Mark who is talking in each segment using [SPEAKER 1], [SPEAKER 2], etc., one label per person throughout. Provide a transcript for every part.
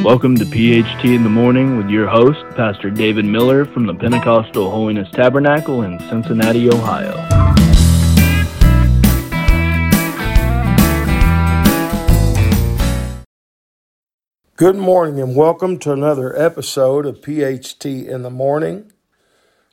[SPEAKER 1] Mm-hmm. Welcome to PHT in the Morning with your host, Pastor David Miller from the Pentecostal Holiness Tabernacle in Cincinnati, Ohio.
[SPEAKER 2] Good morning and welcome to another episode of PHT in the Morning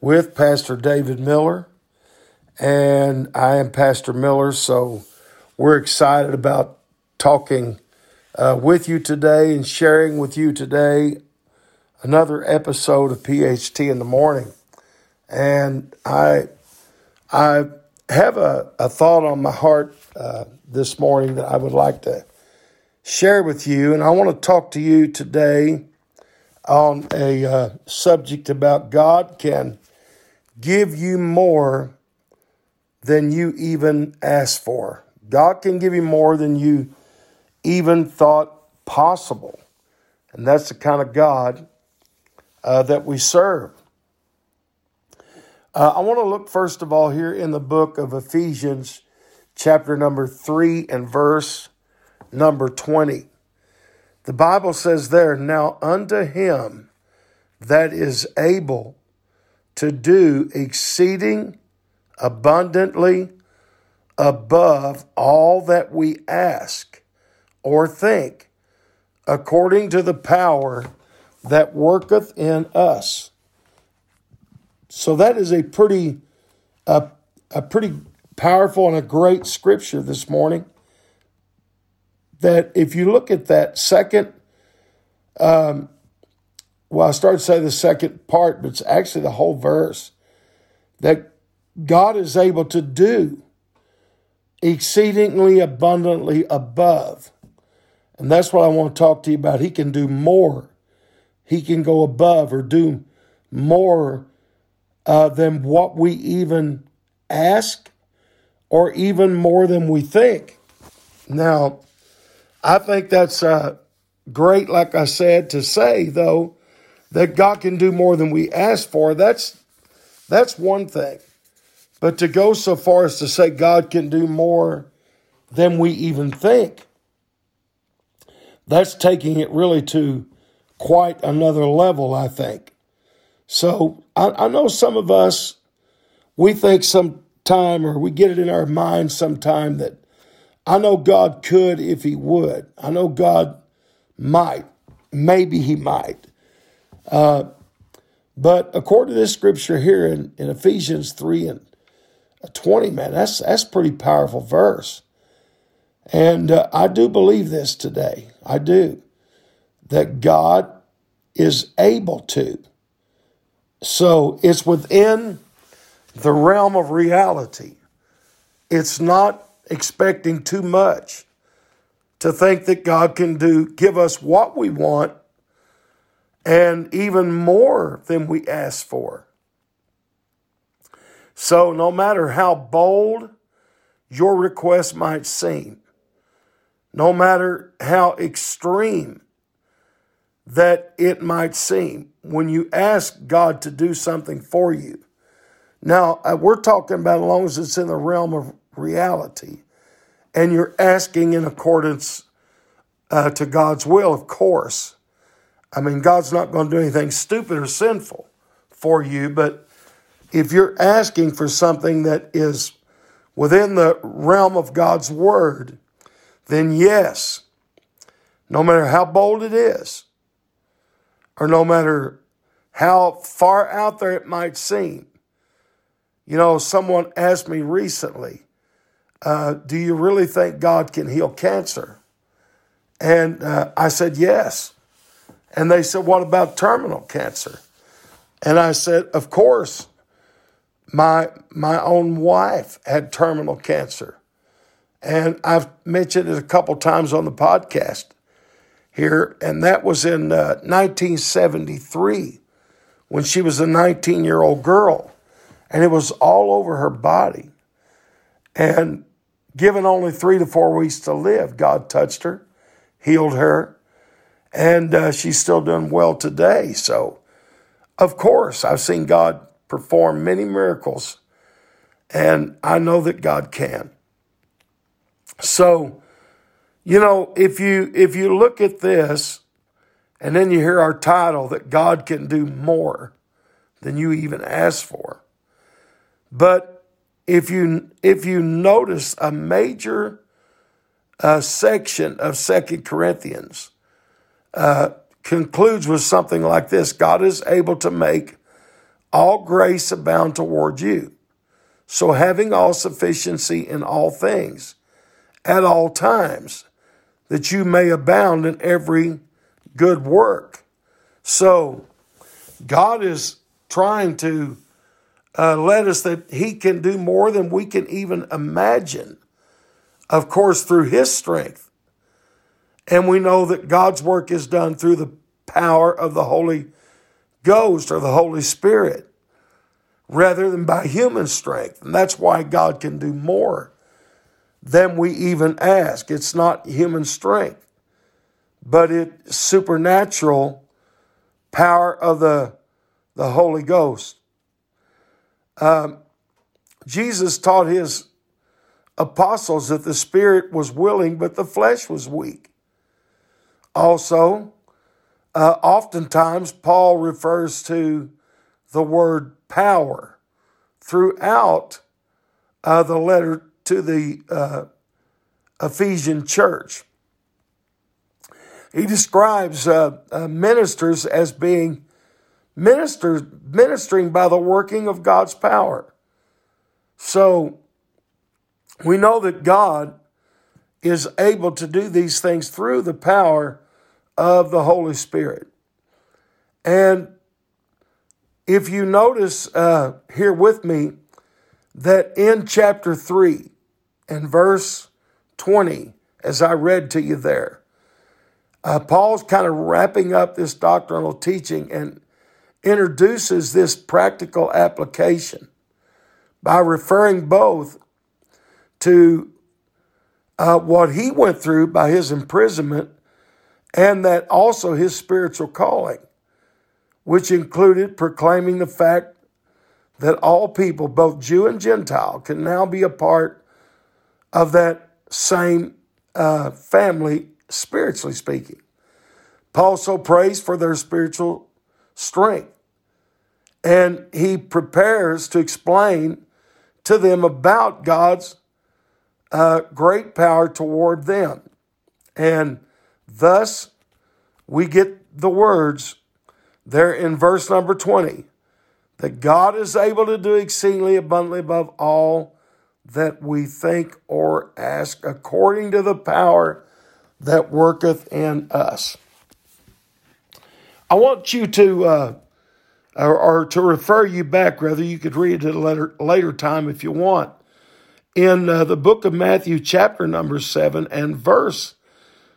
[SPEAKER 2] with Pastor David Miller. And I am Pastor Miller, so we're excited about talking uh, with you today and sharing with you today another episode of PHT in the morning. And I, I have a, a thought on my heart uh, this morning that I would like to share with you. And I want to talk to you today on a uh, subject about God can give you more than you even ask for. God can give you more than you even thought possible. And that's the kind of God uh, that we serve. Uh, I want to look first of all here in the book of Ephesians, chapter number 3 and verse number 20. The Bible says there, Now unto him that is able to do exceeding abundantly above all that we ask or think, according to the power that worketh in us. So that is a pretty, a, a pretty powerful and a great scripture this morning. That if you look at that second, um, well, I started to say the second part, but it's actually the whole verse that God is able to do exceedingly abundantly above and that's what I want to talk to you about. He can do more. He can go above or do more uh, than what we even ask or even more than we think. Now, I think that's uh, great, like I said, to say, though, that God can do more than we ask for. That's, that's one thing. But to go so far as to say God can do more than we even think, that's taking it really to quite another level, I think. So I, I know some of us, we think sometime or we get it in our mind sometime that I know God could if He would. I know God might. Maybe He might. Uh, but according to this scripture here in, in Ephesians 3 and 20, man, that's that's pretty powerful verse. And uh, I do believe this today. I do. That God is able to. So it's within the realm of reality. It's not expecting too much to think that God can do give us what we want and even more than we ask for. So no matter how bold your request might seem, no matter how extreme that it might seem when you ask God to do something for you. Now, uh, we're talking about as long as it's in the realm of reality and you're asking in accordance uh, to God's will, of course. I mean, God's not going to do anything stupid or sinful for you, but if you're asking for something that is within the realm of God's word, then yes, no matter how bold it is, or no matter how far out there it might seem. You know, someone asked me recently, uh, Do you really think God can heal cancer? And uh, I said, Yes. And they said, What about terminal cancer? And I said, Of course. My, my own wife had terminal cancer. And I've mentioned it a couple times on the podcast here, and that was in uh, 1973 when she was a 19 year old girl, and it was all over her body. And given only three to four weeks to live, God touched her, healed her, and uh, she's still doing well today. So, of course, I've seen God perform many miracles, and I know that God can. So, you know, if you if you look at this And then you hear our title that God can do more than you even ask for. But if you if you notice a major uh, section of Second Corinthians uh, concludes with something like this: God is able to make all grace abound toward you. So having all sufficiency in all things, at all times, that you may abound in every good work. So God is trying to uh, let us that He can do more than we can even imagine, of course, through His strength. And we know that God's work is done through the power of the Holy Ghost or the Holy Spirit rather than by human strength. And that's why God can do more than we even ask. It's not human strength, but it's supernatural power of the, the Holy Ghost. Um, Jesus taught his apostles that the spirit was willing, but the flesh was weak. Also, uh, oftentimes Paul refers to the word power throughout uh, the letter to the uh, Ephesian church. He describes uh, uh, ministers as being ministers ministering by the working of God's power. So we know that God is able to do these things through the power of the Holy Spirit. And if you notice uh, here with me that in chapter 3 and verse 20, as I read to you there, uh, Paul's kind of wrapping up this doctrinal teaching and introduces this practical application by referring both to uh, what he went through by his imprisonment and that also his spiritual calling, which included proclaiming the fact that all people, both Jew and Gentile, can now be a part of that same uh, family, spiritually speaking. Paul so prays for their spiritual strength. And he prepares to explain to them about God's uh, great power toward them. And thus, we get the words there in verse number 20 that God is able to do exceedingly abundantly above all that we think or ask, according to the power that worketh in us. I want you to, uh, or, or, to refer you back, rather, you could read it at a later, later time if you want, in uh, the book of Matthew, chapter number seven and verse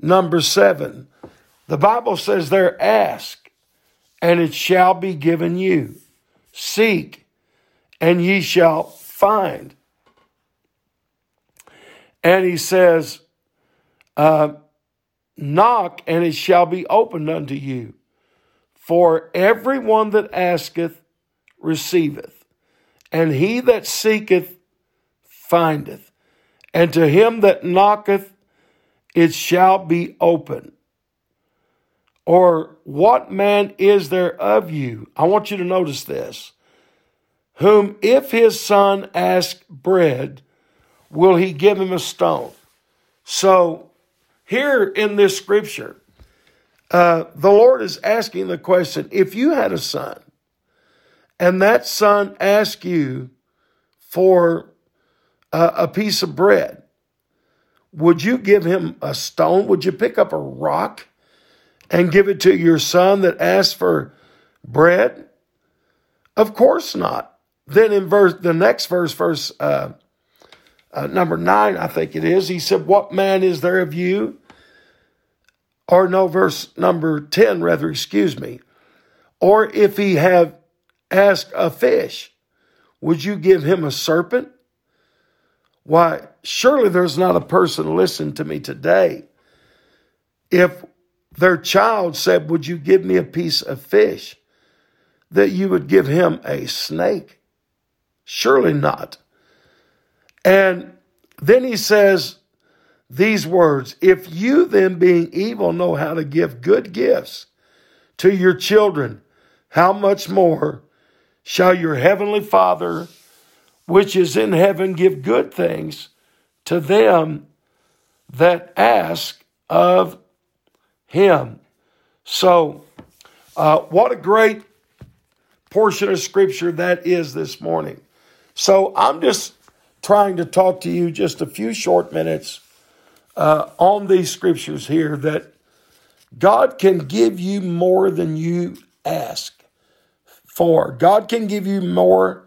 [SPEAKER 2] number seven. The Bible says there, ask, and it shall be given you. Seek, and ye shall find. And he says, uh, knock, and it shall be opened unto you. For every one that asketh receiveth, and he that seeketh findeth, and to him that knocketh it shall be open. Or what man is there of you? I want you to notice this. Whom if his son ask bread, will he give him a stone? So here in this scripture, uh, the Lord is asking the question if you had a son and that son asked you for uh, a piece of bread, would you give him a stone? Would you pick up a rock and give it to your son that asked for bread? Of course not. Then in verse, the next verse, verse uh, uh, number nine, I think it is, he said, What man is there of you? Or no, verse number 10, rather, excuse me. Or if he have asked a fish, would you give him a serpent? Why, surely there's not a person listen to me today. If their child said, Would you give me a piece of fish? that you would give him a snake. Surely not. And then he says these words If you then, being evil, know how to give good gifts to your children, how much more shall your heavenly Father, which is in heaven, give good things to them that ask of him? So, uh, what a great portion of scripture that is this morning. So, I'm just trying to talk to you just a few short minutes uh, on these scriptures here that God can give you more than you ask for. God can give you more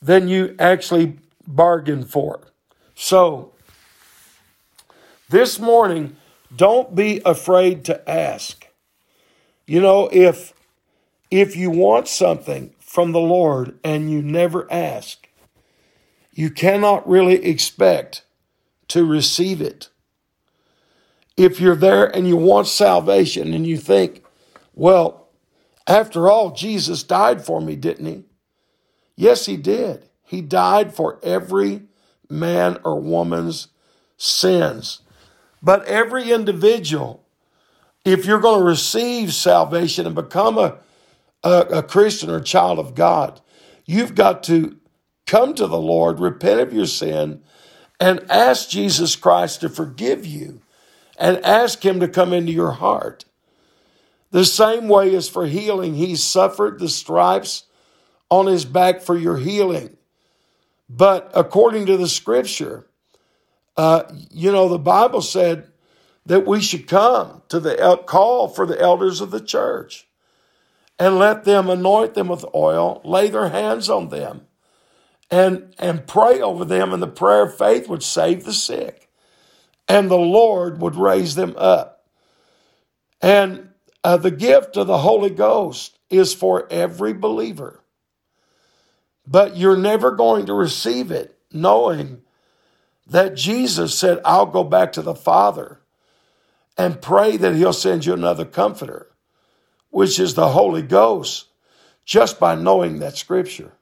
[SPEAKER 2] than you actually bargain for. So, this morning, don't be afraid to ask. You know, if if you want something from the Lord and you never ask, you cannot really expect to receive it. If you're there and you want salvation and you think, well, after all, Jesus died for me, didn't he? Yes, he did. He died for every man or woman's sins. But every individual, if you're going to receive salvation and become a, a, a Christian or child of God, you've got to come to the Lord, repent of your sin, and ask Jesus Christ to forgive you and ask Him to come into your heart. The same way as for healing, He suffered the stripes on His back for your healing. But according to the scripture, uh, you know, the Bible said that we should come to the call for the elders of the church and let them anoint them with oil, lay their hands on them, and, and pray over them, and the prayer of faith would save the sick, and the Lord would raise them up. And uh, the gift of the Holy Ghost is for every believer. But you're never going to receive it knowing that Jesus said, I'll go back to the Father and pray that He'll send you another comforter, which is the Holy Ghost, just by knowing that scripture.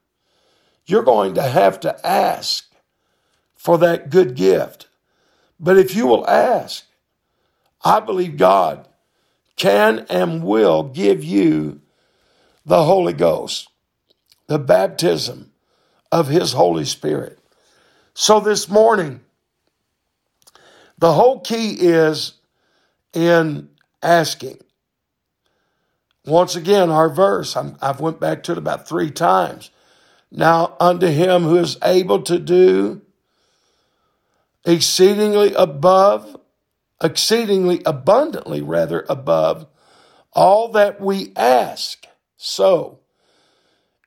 [SPEAKER 2] You're going to have to ask for that good gift. But if you will ask, I believe God can and will give you the Holy Ghost, the baptism of His Holy Spirit. So this morning, the whole key is in asking. Once again, our verse, i have went back to it about three times. Now unto him who is able to do exceedingly above, exceedingly abundantly, rather, above all that we ask. So,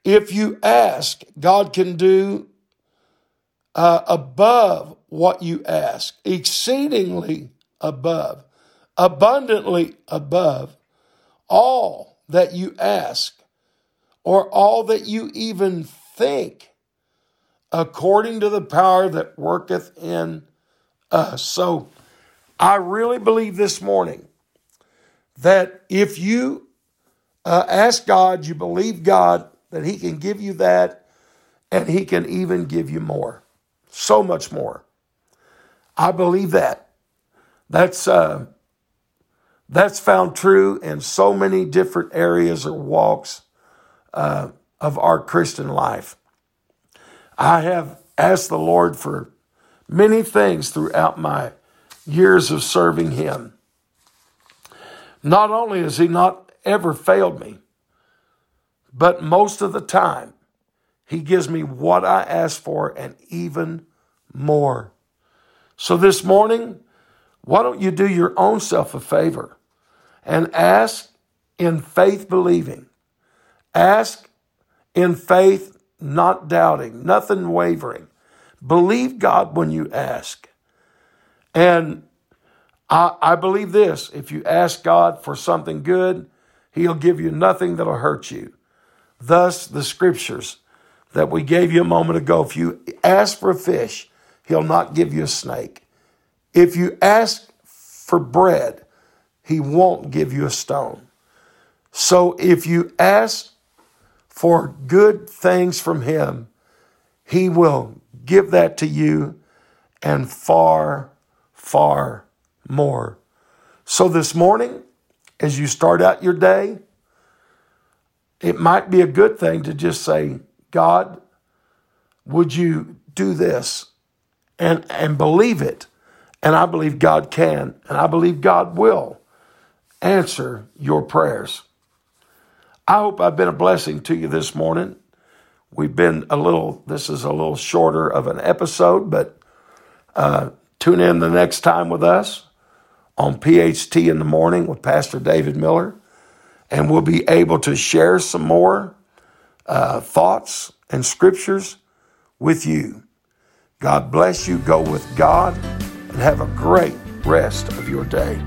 [SPEAKER 2] if you ask, God can do uh, above what you ask, exceedingly above, abundantly above all that you ask or all that you even think, according to the power that worketh in us. So I really believe this morning that if you uh, ask God, you believe God, that He can give you that and He can even give you more so much more. I believe that. That's uh, that's found true in so many different areas or walks uh, of our Christian life. I have asked the Lord for many things throughout my years of serving Him. Not only has He not ever failed me, but most of the time he gives me what I ask for and even more. So this morning, why don't you do your own self a favor and ask in faith believing? Ask in faith not doubting, nothing wavering. Believe God when you ask. And I, I believe this if you ask God for something good, He'll give you nothing that'll hurt you. Thus, the scriptures that we gave you a moment ago. If you ask for a fish, he'll not give you a snake. If you ask for bread, he won't give you a stone. So if you ask for good things from him, he will give that to you and far, far more. So this morning, as you start out your day, it might be a good thing to just say, God, would you do this? And, and believe it. And I believe God can, and I believe God will answer your prayers. I hope I've been a blessing to you this morning. We've been a little, this is a little shorter of an episode, but uh, tune in the next time with us on PHT in the morning with Pastor David Miller, and we'll be able to share some more uh, thoughts and scriptures with you. God bless you. Go with God and have a great rest of your day.